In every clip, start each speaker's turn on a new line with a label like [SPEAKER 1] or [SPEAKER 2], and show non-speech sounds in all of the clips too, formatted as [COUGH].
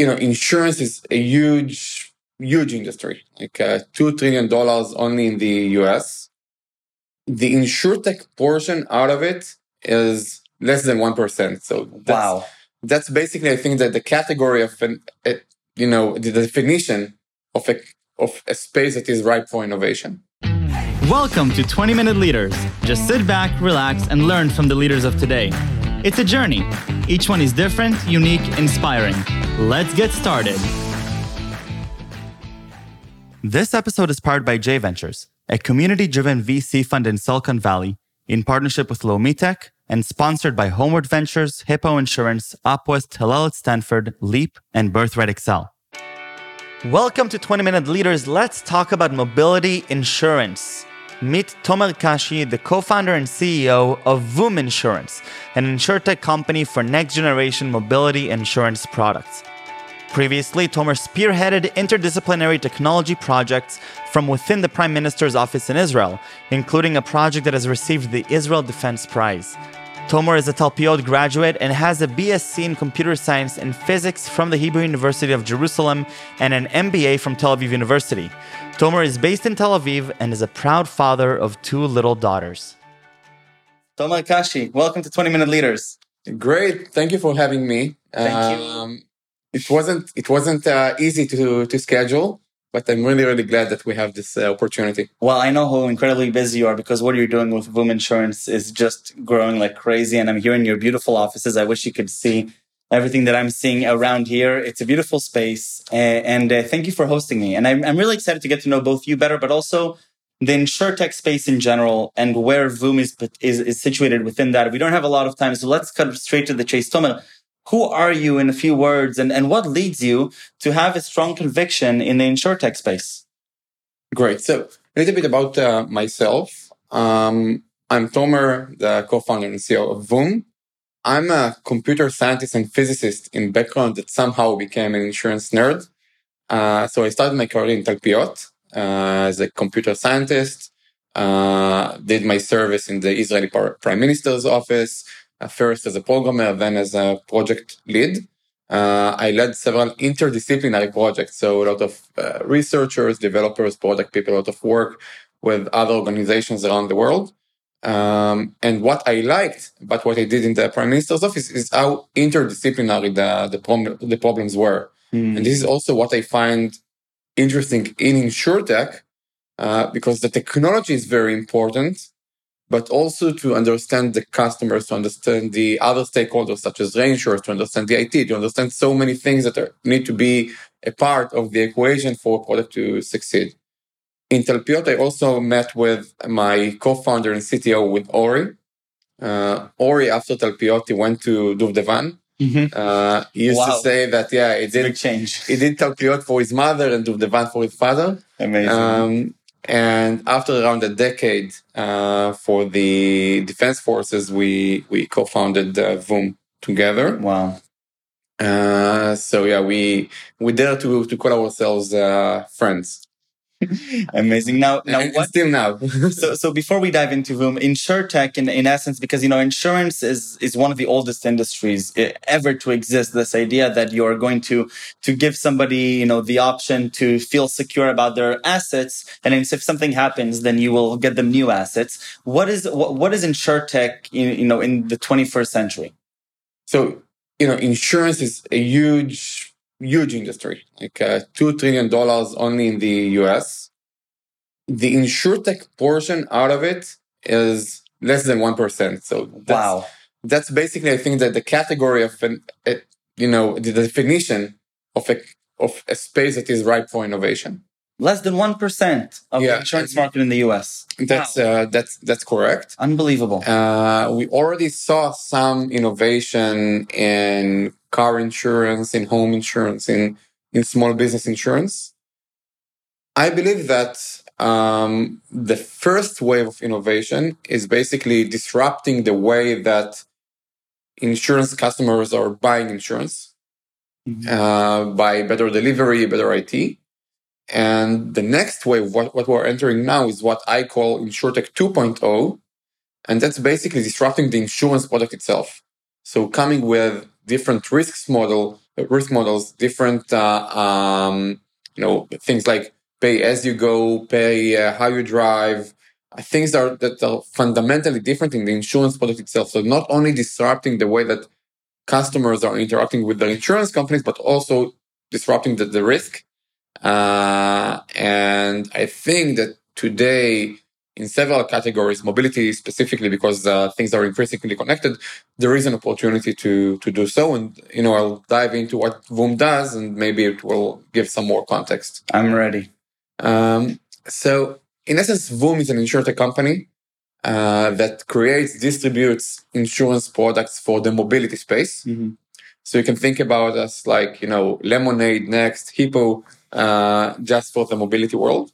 [SPEAKER 1] you know, insurance is a huge, huge industry, like uh, $2 trillion only in the US. The insurtech portion out of it is less than 1%. So that's,
[SPEAKER 2] wow.
[SPEAKER 1] That's basically, I think that the category of an, a, you know, the definition of a, of a space that is ripe for innovation.
[SPEAKER 3] Welcome to 20 Minute Leaders. Just sit back, relax, and learn from the leaders of today. It's a journey. Each one is different, unique, inspiring. Let's get started. This episode is powered by J Ventures, a community driven VC fund in Silicon Valley, in partnership with Lomitech and sponsored by Homeward Ventures, Hippo Insurance, Upwest, Hillel at Stanford, Leap, and Birthright Excel. Welcome to 20 Minute Leaders. Let's talk about mobility insurance. Meet Tomer Kashi, the co-founder and CEO of Voom Insurance, an insurtech company for next-generation mobility insurance products. Previously, Tomer spearheaded interdisciplinary technology projects from within the Prime Minister's office in Israel, including a project that has received the Israel Defense Prize. Tomer is a Talpiot graduate and has a BSc in computer science and physics from the Hebrew University of Jerusalem and an MBA from Tel Aviv University. Tomer is based in Tel Aviv and is a proud father of two little daughters.
[SPEAKER 2] Tomer Kashi, welcome to 20 Minute Leaders.
[SPEAKER 1] Great, thank you for having me.
[SPEAKER 2] Thank um, you.
[SPEAKER 1] It wasn't it wasn't uh, easy to to schedule, but I'm really, really glad that we have this uh, opportunity.
[SPEAKER 2] Well, I know how incredibly busy you are because what you're doing with Voom Insurance is just growing like crazy. And I'm here in your beautiful offices. I wish you could see everything that I'm seeing around here. It's a beautiful space. and uh, thank you for hosting me. And I'm, I'm really excited to get to know both you better, but also the insurtech space in general and where Voom is, is, is situated within that. We don't have a lot of time. So let's cut straight to the chase. Tomer, who are you in a few words and, and what leads you to have a strong conviction in the insurtech space?
[SPEAKER 1] Great. So a little bit about uh, myself. Um, I'm Tomer, the co-founder and CEO of Voom. I'm a computer scientist and physicist in background that somehow became an insurance nerd. Uh, so I started my career in Talpiot uh, as a computer scientist, uh, did my service in the Israeli Prime Minister's office, uh, first as a programmer, then as a project lead. Uh, I led several interdisciplinary projects, so a lot of uh, researchers, developers, product people, a lot of work with other organizations around the world. Um, and what I liked, but what I did in the prime minister's office is how interdisciplinary the the, problem, the problems were. Mm. And this is also what I find interesting in insurtech, uh, because the technology is very important, but also to understand the customers, to understand the other stakeholders such as reinsurers, to understand the IT, to understand so many things that are, need to be a part of the equation for a product to succeed. In Talpiot, I also met with my co-founder and CTO with Ori. Uh, Ori, after Talpiot, he went to Duvdevan. Mm-hmm. Uh, he used wow. to say that, yeah, he did
[SPEAKER 2] change.
[SPEAKER 1] He did Talpiot for his mother and Duvdevan for his father.
[SPEAKER 2] Amazing. Um,
[SPEAKER 1] and after around a decade uh, for the defense forces, we we co-founded uh, Voom together.
[SPEAKER 2] Wow.
[SPEAKER 1] Uh, so yeah, we we dare to to call ourselves uh, friends. [LAUGHS]
[SPEAKER 2] Amazing. Now,
[SPEAKER 1] now what, still now. [LAUGHS]
[SPEAKER 2] so, so before we dive into Voom, insurtech, in, in essence, because you know, insurance is is one of the oldest industries eh, ever to exist. This idea that you are going to to give somebody, you know, the option to feel secure about their assets, and if something happens, then you will get them new assets. What is what, what is insurtech, you, you know, in the 21st century?
[SPEAKER 1] So, you know, insurance is a huge huge industry, like uh, $2 trillion only in the US. The insurtech portion out of it is less than 1%. So that's,
[SPEAKER 2] wow.
[SPEAKER 1] that's basically, I think that the category of, an, you know, the definition of a, of a space that is ripe for innovation.
[SPEAKER 2] Less than 1% of yeah. the insurance market in the US.
[SPEAKER 1] That's, wow. uh, that's, that's correct.
[SPEAKER 2] Unbelievable.
[SPEAKER 1] Uh, we already saw some innovation in car insurance, in home insurance, in, in small business insurance. I believe that um, the first wave of innovation is basically disrupting the way that insurance customers are buying insurance mm-hmm. uh, by better delivery, better IT. And the next wave, what, what we're entering now is what I call InsurTech 2.0. And that's basically disrupting the insurance product itself. So coming with different risks model, risk models, different, uh, um, you know, things like pay as you go, pay uh, how you drive, uh, things that are, that are fundamentally different in the insurance product itself. So not only disrupting the way that customers are interacting with their insurance companies, but also disrupting the, the risk. Uh, and I think that today, in several categories, mobility specifically because uh, things are increasingly connected, there is an opportunity to to do so. And you know, I'll dive into what Voom does, and maybe it will give some more context.
[SPEAKER 2] I'm ready.
[SPEAKER 1] Um, so, in essence, Voom is an insurance company uh, that creates, distributes insurance products for the mobility space.
[SPEAKER 2] Mm-hmm.
[SPEAKER 1] So you can think about us like you know, Lemonade, Next, Hippo, uh, just for the mobility world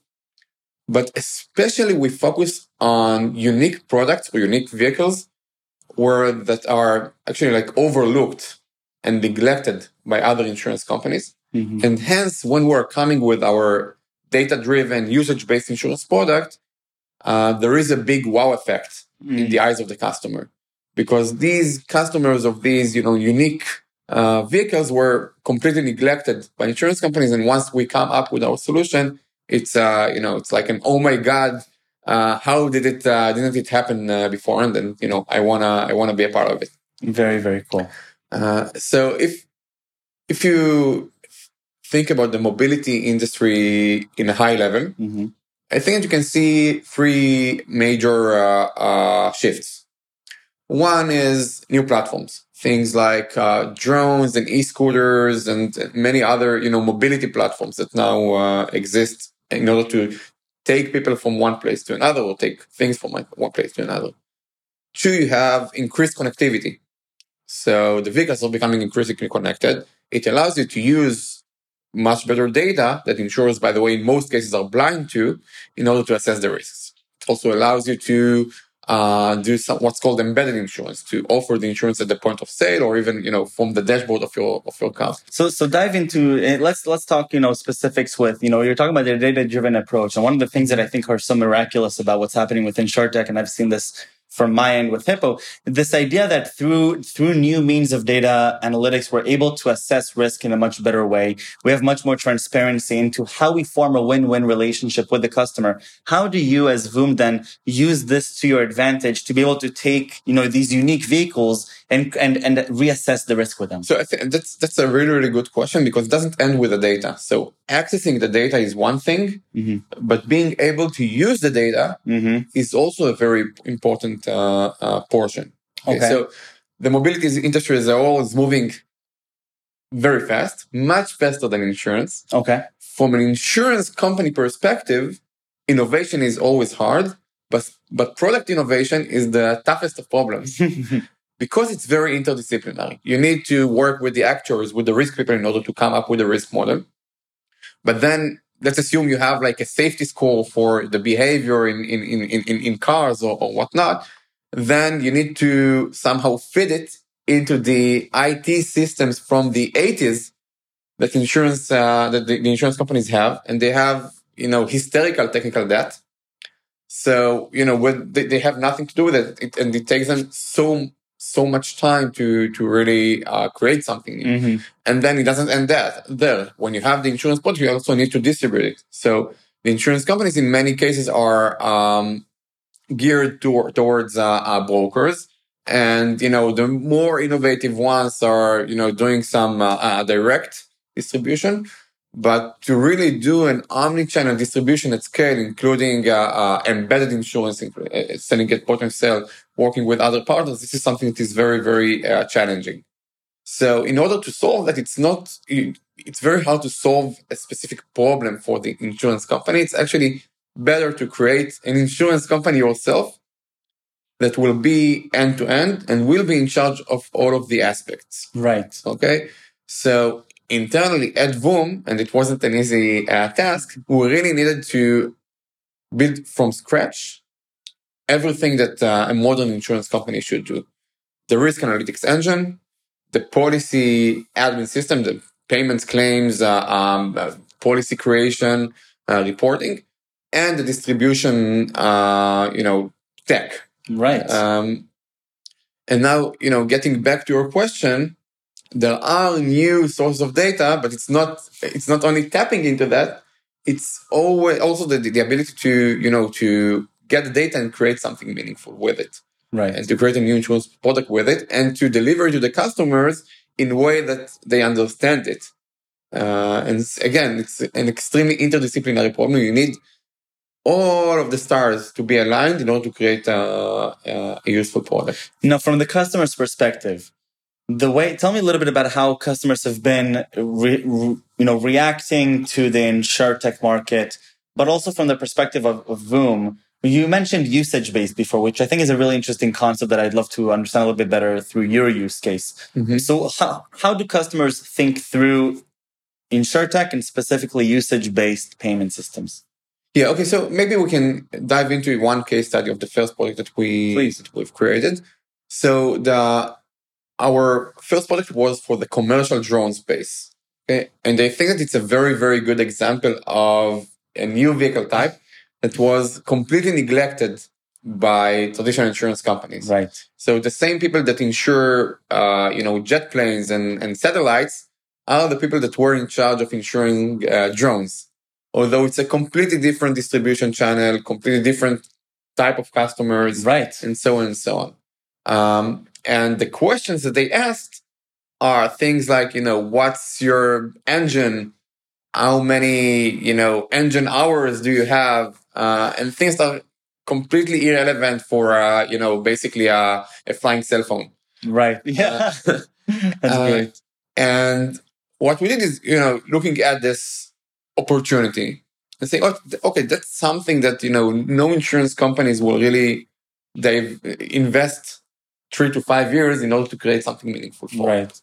[SPEAKER 1] but especially we focus on unique products or unique vehicles where that are actually like overlooked and neglected by other insurance companies.
[SPEAKER 2] Mm-hmm.
[SPEAKER 1] And hence, when we're coming with our data driven, usage based insurance product, uh, there is a big wow effect
[SPEAKER 2] Mm-hmm.
[SPEAKER 1] in the eyes of the customer because these customers of these, you know, unique uh, vehicles were completely neglected by insurance companies. And once we come up with our solution, it's uh, you know, it's like an oh my god, uh, how did it uh, didn't it happen uh, before? And then you know, I wanna I wanna be a part of it.
[SPEAKER 2] Very very cool.
[SPEAKER 1] Uh, so if if you think about the mobility industry in a high level,
[SPEAKER 2] Mm-hmm.
[SPEAKER 1] I think you can see three major uh, uh, shifts. One is new platforms, things like uh, drones and e-scooters and many other, you know, mobility platforms that now uh, exist in order to take people from one place to another or take things from one place to another. Two, you have increased connectivity. So the vehicles are becoming increasingly connected. It allows you to use much better data that insurers, by the way, in most cases are blind to in order to assess the risks. It also allows you to uh, do some what's called embedded insurance to offer the insurance at the point of sale or even you know from the dashboard of your of your car.
[SPEAKER 2] So so dive into let's let's talk you know specifics with you know you're talking about the data driven approach and one of the things that I think are so miraculous about what's happening within insurtech and I've seen this from my end with Hippo, this idea that through through new means of data analytics, we're able to assess risk in a much better way. We have much more transparency into how we form a win-win relationship with the customer. How do you, as Voom, then use this to your advantage to be able to take you know these unique vehicles and and and reassess the risk with them?
[SPEAKER 1] So I think that's that's a really really good question because it doesn't end with the data. So accessing the data is one thing,
[SPEAKER 2] Mhm.
[SPEAKER 1] but being able to use the data
[SPEAKER 2] Mm-hmm.
[SPEAKER 1] is also a very important Uh, uh, portion.
[SPEAKER 2] Okay.
[SPEAKER 1] So the mobility industry as a whole is moving very fast, much faster than insurance.
[SPEAKER 2] Okay.
[SPEAKER 1] From an insurance company perspective, innovation is always hard, but but product innovation is the toughest of problems [LAUGHS] because it's very interdisciplinary. You need to work with the actuaries, with the risk people in order to come up with a risk model. But then let's assume you have like a safety score for the behavior in, in, in, in, in cars or, or whatnot. Then you need to somehow fit it into the IT systems from the 80s that insurance, uh, that the, insurance companies have. And they have, you know, hysterical technical debt. So, you know, when they, they have nothing to do with it, it and it takes them so, so much time to, to really uh, create something.
[SPEAKER 2] Mm-hmm.
[SPEAKER 1] And then it doesn't end that there. When you have the insurance product, you also need to distribute it. So the insurance companies in many cases are um, geared to, towards uh, uh, brokers. And, you know, the more innovative ones are, you know, doing some uh, uh, direct distribution. But to really do an omni-channel distribution at scale, including embedded insurance, selling at point of sale, working with other partners, this is something that is very, very challenging. So in order to solve that, it's not, it's very hard to solve a specific problem for the insurance company. It's actually better to create an insurance company yourself that will be end to end and will be in charge of all of the aspects.
[SPEAKER 2] Right.
[SPEAKER 1] Okay. So internally at Voom, and it wasn't an easy uh, task, we really needed to build from scratch everything that uh, a modern insurance company should do. The risk analytics engine, the policy admin system, the payments, claims, uh, um, uh, policy creation, uh, reporting, and the distribution, uh, you know, tech.
[SPEAKER 2] Right.
[SPEAKER 1] Um, and now, you know, getting back to your question, there are new sources of data, but it's not it's not only tapping into that. It's always also the, the ability to you know to get the data and create something meaningful with it,
[SPEAKER 2] Right.
[SPEAKER 1] and to create a new insurance product with it, and to deliver to the customers in a way that they understand it. Uh, and again, it's an extremely interdisciplinary problem. You need all of the stars to be aligned in order to create a, a, useful product.
[SPEAKER 2] Now, from the customer's perspective, the way tell me a little bit about how customers have been, re, re- you know, reacting to the insurtech market, but also from the perspective of, of Voom. You mentioned usage based before, which I think is a really interesting concept that I'd love to understand a little bit better through your use case.
[SPEAKER 1] Mhm.
[SPEAKER 2] So, how, how do customers think through insurtech and specifically usage based payment systems?
[SPEAKER 1] Yeah. Okay. So maybe we can dive into one case study of the first product that we
[SPEAKER 2] Please.
[SPEAKER 1] that we've created. So the our first product was for the commercial drone space. Okay, and I think that it's a very very good example of a new vehicle type that was completely neglected by traditional insurance companies.
[SPEAKER 2] Right.
[SPEAKER 1] So the same people that insure, uh, you know, jet planes and, and satellites are the people that were in charge of insuring uh, drones. Although it's a completely different distribution channel, completely different type of customers,
[SPEAKER 2] Right.
[SPEAKER 1] and so on and so on. Um, and the questions that they asked are things like, you know, what's your engine? How many, you know, engine hours do you have? Uh, and things that are completely irrelevant for, uh, you know, basically a, a flying cell phone.
[SPEAKER 2] Right. Yeah. [LAUGHS] That's
[SPEAKER 1] Uh,
[SPEAKER 2] great.
[SPEAKER 1] And what we did is, you know, looking at this opportunity and say, oh, okay, that's something that, you know, no insurance companies will really, they invest three to five years in order to create something meaningful for.
[SPEAKER 2] Right.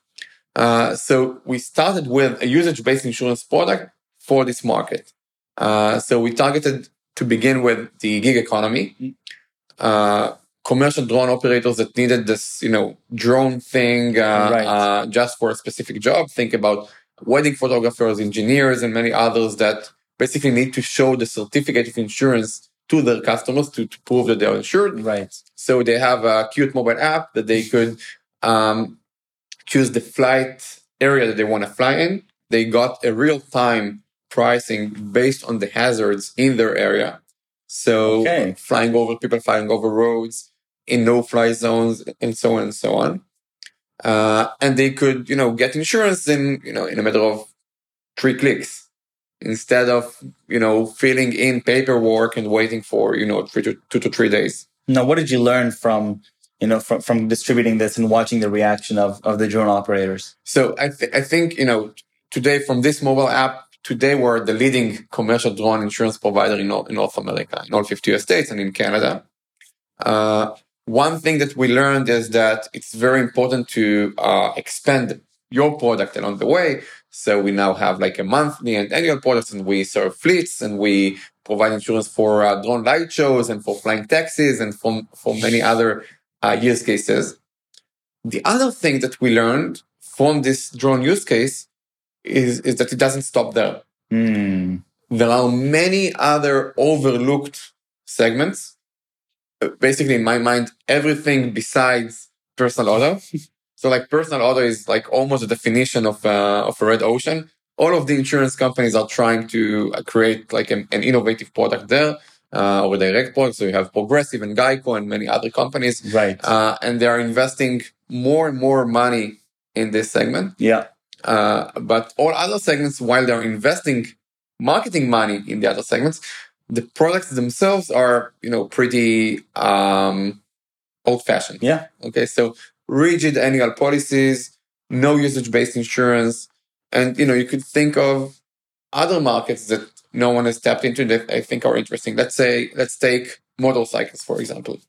[SPEAKER 1] Uh, so we started with a usage-based insurance product for this market. Uh, so we targeted to begin with the gig economy, uh, commercial drone operators that needed this, you know, drone thing uh,
[SPEAKER 2] Right.
[SPEAKER 1] uh, just for a specific job. Think about wedding photographers, engineers, and many others that basically need to show the certificate of insurance to their customers to, to prove that they are insured.
[SPEAKER 2] Right.
[SPEAKER 1] So they have a cute mobile app that they could um, choose the flight area that they want to fly in. They got a real time pricing based on the hazards in their area. So
[SPEAKER 2] Okay.
[SPEAKER 1] flying over people, flying over roads in no fly zones and so on and so on. Uh, and they could, you know, get insurance in, you know, in a matter of three clicks instead of, you know, filling in paperwork and waiting for, you know, three to two to three days.
[SPEAKER 2] Now, what did you learn from you know from, from distributing this and watching the reaction of, of the drone operators?
[SPEAKER 1] So I, th- I think, you know, today from this mobile app, today we're the leading commercial drone insurance provider in, North, in North America, in all 50 US states and in Canada. Uh, one thing that we learned is that it's very important to uh, expand your product along the way. So we now have like a monthly and annual products and we serve fleets and we provide insurance for uh, drone light shows and for flying taxis and for, for many other uh, use cases. The other thing that we learned from this drone use case is, is that it doesn't stop there.
[SPEAKER 2] Hmm.
[SPEAKER 1] There are many other overlooked segments. Basically, in my mind, everything besides personal auto. [LAUGHS] so, like personal auto is like almost a definition of uh, of a red ocean. All of the insurance companies are trying to uh, create like an, an innovative product there, uh, or direct product. So you have Progressive and Geico and many other companies
[SPEAKER 2] Right.
[SPEAKER 1] uh, and they are investing more and more money in this segment.
[SPEAKER 2] yeah.
[SPEAKER 1] Uh, but all other segments, while they're investing marketing money in the other segments, the products themselves are, you know, pretty um, old-fashioned.
[SPEAKER 2] Yeah.
[SPEAKER 1] Okay, so rigid annual policies, no usage-based insurance, and you know, you could think of other markets that no one has tapped into that I think are interesting. Let's say, let's take motorcycles, for example.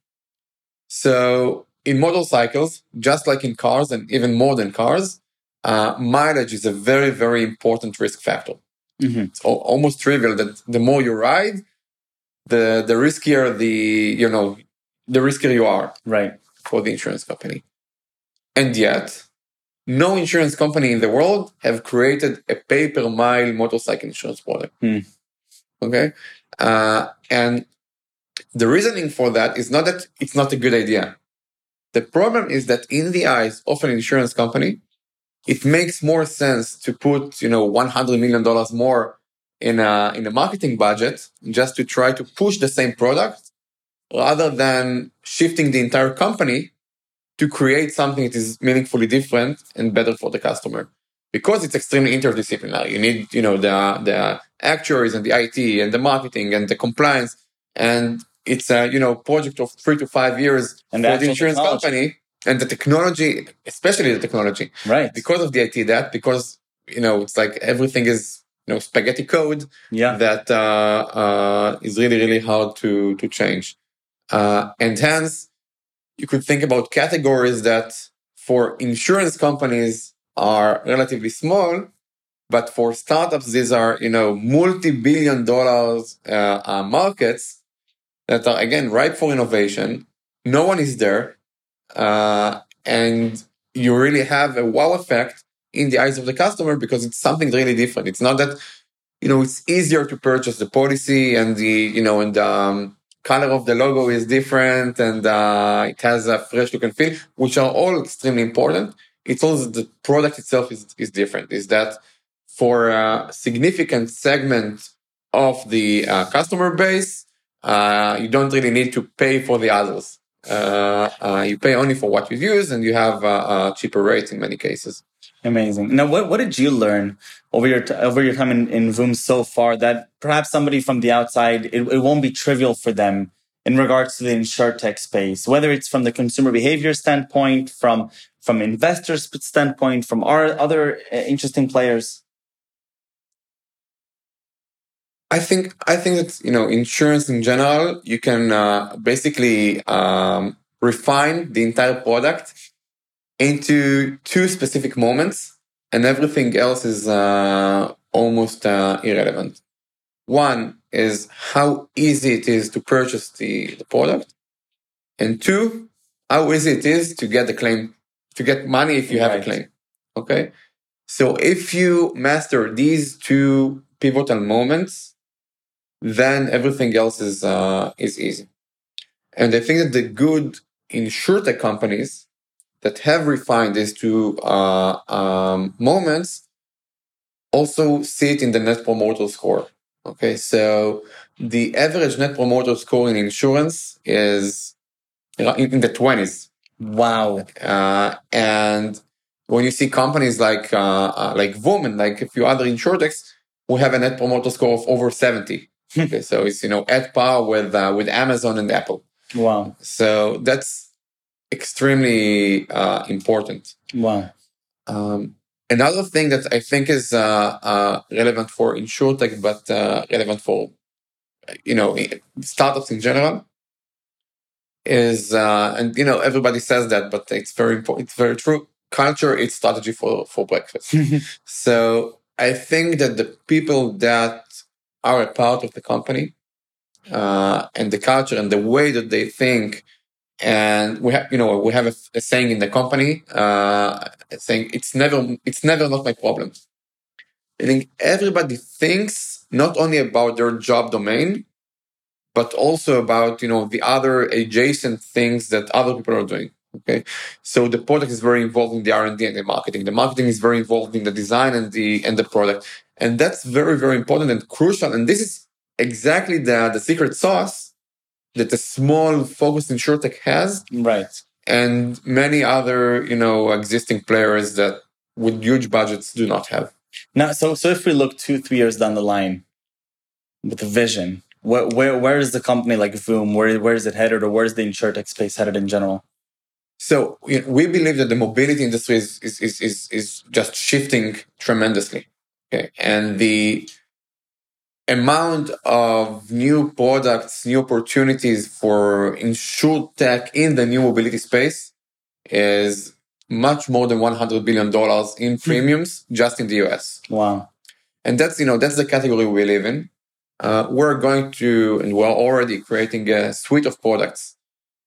[SPEAKER 1] So in motorcycles, just like in cars and even more than cars, uh, mileage is a very, very important risk factor.
[SPEAKER 2] hmm
[SPEAKER 1] It's al- almost trivial that the more you ride, the the riskier the you know the riskier you are
[SPEAKER 2] Right.
[SPEAKER 1] for the insurance company. And yet, no insurance company in the world have created a pay per mile motorcycle insurance product.
[SPEAKER 2] Hmm.
[SPEAKER 1] Okay. Uh, and the reasoning for that is not that it's not a good idea. The problem is that in the eyes of an insurance company, it makes more sense to put, you know, $100 million more in a, in a marketing budget just to try to push the same product rather than shifting the entire company to create something that is meaningfully different and better for the customer. Because it's extremely interdisciplinary. You need, you know, the, the actuaries and the IT and the marketing and the compliance. And it's a, you know, project of three to five years
[SPEAKER 2] And
[SPEAKER 1] for
[SPEAKER 2] the
[SPEAKER 1] the insurance
[SPEAKER 2] technology.
[SPEAKER 1] company and the technology, especially the technology
[SPEAKER 2] Right.
[SPEAKER 1] because of the IT that because you know it's like everything is you know spaghetti code
[SPEAKER 2] Yeah.
[SPEAKER 1] that uh, uh, is really really hard to to change, uh, and hence you could think about categories that for insurance companies are relatively small, but for startups these are you know multi-billion dollars uh, uh, markets that are again ripe for innovation. No one is there, uh, and you really have a wow effect in the eyes of the customer because it's something really different. It's not that, you know, it's easier to purchase the policy and the, you know, and um, color of the logo is different and uh, it has a fresh look and feel, which are all extremely important. It's also the product itself is, is different. Is that for a significant segment of the uh, customer base, uh, you don't really need to pay for the others. Uh, uh, you pay only for what you use and you have cheaper rates in many cases.
[SPEAKER 2] Amazing. Now, what, what did you learn over your t- over your time in, in Voom so far that perhaps somebody from the outside it, it won't be trivial for them in regards to the insurtech space, whether it's from the consumer behavior standpoint, from from investors standpoint, from our other uh, interesting players.
[SPEAKER 1] I think I think that you know insurance in general you can uh, basically um, refine the entire product into two specific moments, and everything else is uh, almost uh, irrelevant. One is how easy it is to purchase the, the product, and two, how easy it is to get the claim, to get money if you have a claim. Okay, so if you master these two pivotal moments, then everything else is uh, is easy. And I think that the good insurtech companies that have refined these two uh, um, moments also see it in the net promoter score. Okay, so the average net promoter score in insurance is in the twenties,
[SPEAKER 2] Wow.
[SPEAKER 1] uh, and when you see companies like uh, uh, like Voom and like a few other insurtechs who have a net promoter score of over seventy. [LAUGHS] okay, so it's you know at par with uh, with Amazon and Apple.
[SPEAKER 2] Wow.
[SPEAKER 1] So that's extremely uh, important.
[SPEAKER 2] Wow.
[SPEAKER 1] Um, another thing that I think is uh, uh, relevant for insurtech, but uh, relevant for you know startups in general, is uh, and you know everybody says that, but it's very important. It's very true. Culture is strategy for for breakfast. [LAUGHS] so I think that the people that are a part of the company uh, and the culture and the way that they think and we have you know we have a, a saying in the company uh, saying it's never it's never not my problem i think everybody thinks not only about their job domain but also about you know the other adjacent things that other people are doing okay? So the product is very involved in the r&d and the marketing. The marketing is very involved in the design and the and the product. And that's very very important and crucial. And this is exactly the the secret sauce that a small focused insurtech has
[SPEAKER 2] Right.
[SPEAKER 1] and many other you know existing players that with huge budgets do not have
[SPEAKER 2] Now, so so if we look two, three years down the line with the vision, where where where is the company like Voom? Where where is it headed, or where is the insurtech space headed in general?
[SPEAKER 1] so you know, we believe that the mobility industry is is, is is is just shifting tremendously okay and the amount of new products new opportunities for insured tech in the new mobility space is much more than 100 billion dollars in premiums just in the us
[SPEAKER 2] Wow.
[SPEAKER 1] and that's you know that's the category we live in. Uh, we're going to and we're already creating a suite of products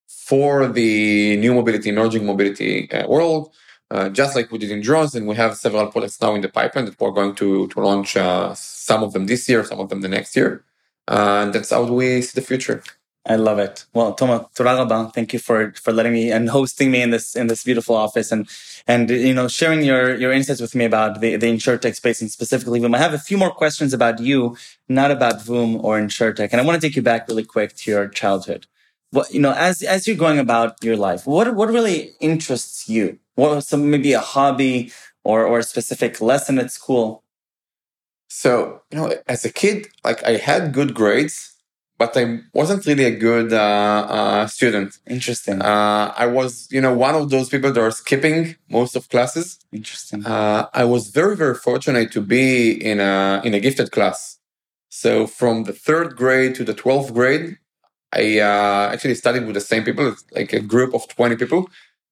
[SPEAKER 1] for the new mobility emerging mobility uh, world uh, just like we did in drones and we have several products now in the pipeline that we're going to to launch uh, some of them this year some of them the next year uh, and that's how we see the future
[SPEAKER 2] I love it. Well, Tomer. Thank you for for letting me and hosting me in this in this beautiful office and and you know sharing your your insights with me about the the insurtech space and specifically Voom. I have a few more questions about you, not about Voom or insurtech, and I want to take you back really quick to your childhood. What you know, as as you're going about your life, what what really interests you? What was some maybe a hobby or or a specific lesson at school?
[SPEAKER 1] So you know, as a kid, like I had good grades but I wasn't really a good uh, uh, student.
[SPEAKER 2] Interesting.
[SPEAKER 1] Uh, I was, you know, one of those people that are skipping most of classes.
[SPEAKER 2] Interesting.
[SPEAKER 1] Uh, I was very, very fortunate to be in a in a gifted class. So from the third grade to the twelfth grade, I uh, actually studied with the same people, like a group of twenty people.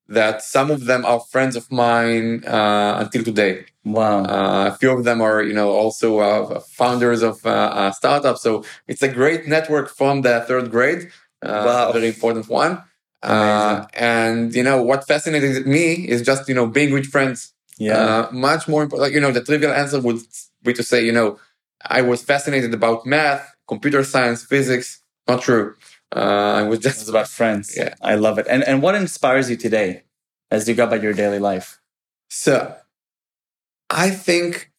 [SPEAKER 1] That some of them are friends of mine uh, until today.
[SPEAKER 2] Wow.
[SPEAKER 1] Uh, a few of them are, you know, also uh, founders of uh, startups. So it's a great network from the third grade. Uh, wow. Very important one. Uh, and, you know, what fascinated me is just, you know, being with friends.
[SPEAKER 2] Yeah.
[SPEAKER 1] much more important. Like, you know, the trivial answer would be to say, you know, I was fascinated about math, computer science, physics. Not true. I was just
[SPEAKER 2] it's about friends.
[SPEAKER 1] Yeah.
[SPEAKER 2] I love it. And, and what inspires you today as you go about your daily life?
[SPEAKER 1] So I think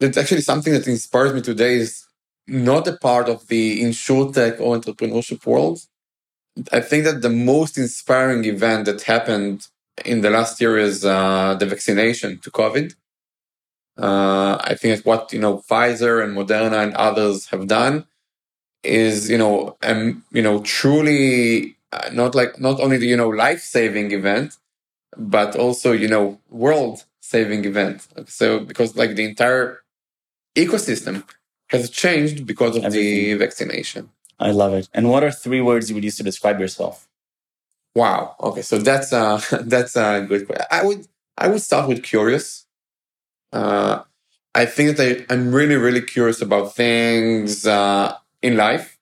[SPEAKER 1] that's actually something that inspires me today is not a part of the insurtech or entrepreneurship world. I think that the most inspiring event that happened in the last year is uh, the vaccination to COVID. Uh, I think it's what you know Pfizer and Moderna and others have done is you know um, you know truly uh, not like not only the you know life saving event, but also you know world saving event. So because like the entire ecosystem has changed because of Everything. the vaccination.
[SPEAKER 2] I love it. And what are three words you would use to describe yourself?
[SPEAKER 1] Wow. Okay, so that's uh [LAUGHS] that's a good question. I would I would start with curious. Uh, I think that I, I'm really really curious about things uh, in life.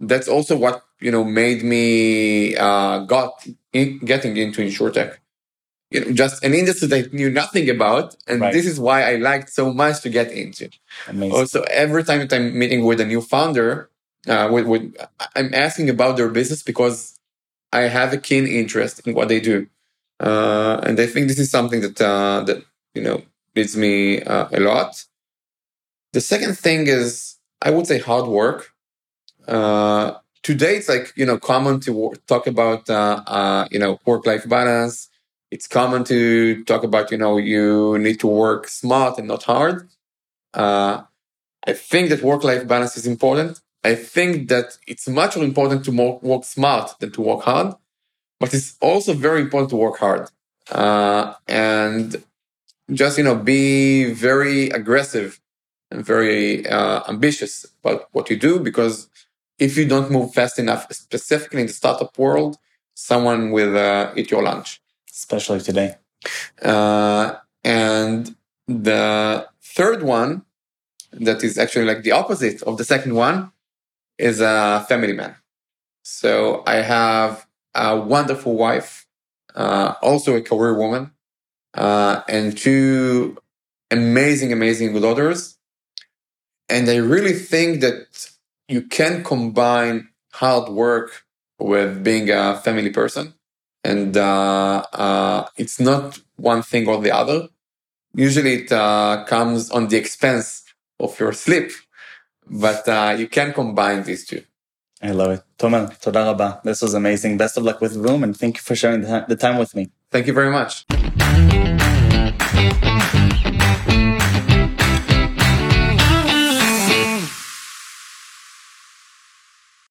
[SPEAKER 1] That's also what you know made me uh, got in, getting into insurtech you know, just an industry that I knew nothing about. And right. this is why I liked so much to get into. Amazing. Also, every time that I'm meeting with a new founder, uh, with, with, I'm asking about their business because I have a keen interest in what they do. Uh, and I think this is something that, uh, that, you know, leads me uh, a lot. The second thing is, I would say hard work. Uh, today, it's like, you know, common to talk about, uh, you know, work-life balance, it's common to talk about, you know, you need to work smart and not hard. Uh, I think that work life balance is important. I think that it's much more important to more, work smart than to work hard, but it's also very important to work hard. Uh, and just, you know, be very aggressive and very uh, ambitious about what you do because if you don't move fast enough, specifically in the startup world, someone will uh, eat your lunch
[SPEAKER 2] especially today.
[SPEAKER 1] Uh, and the third one, that is actually like the opposite of the second one, is a family man. So I have a wonderful wife, uh, also a career woman, uh, and two amazing, amazing daughters. And I really think that you can combine hard work with being a family person and uh, uh, it's not one thing or the other. Usually, it uh, comes on the expense of your sleep, but uh, you can combine these two.
[SPEAKER 2] I love it. Tomer, toda rabba. This was amazing. Best of luck with Voom, and thank you for sharing the time with me.
[SPEAKER 1] Thank you very much.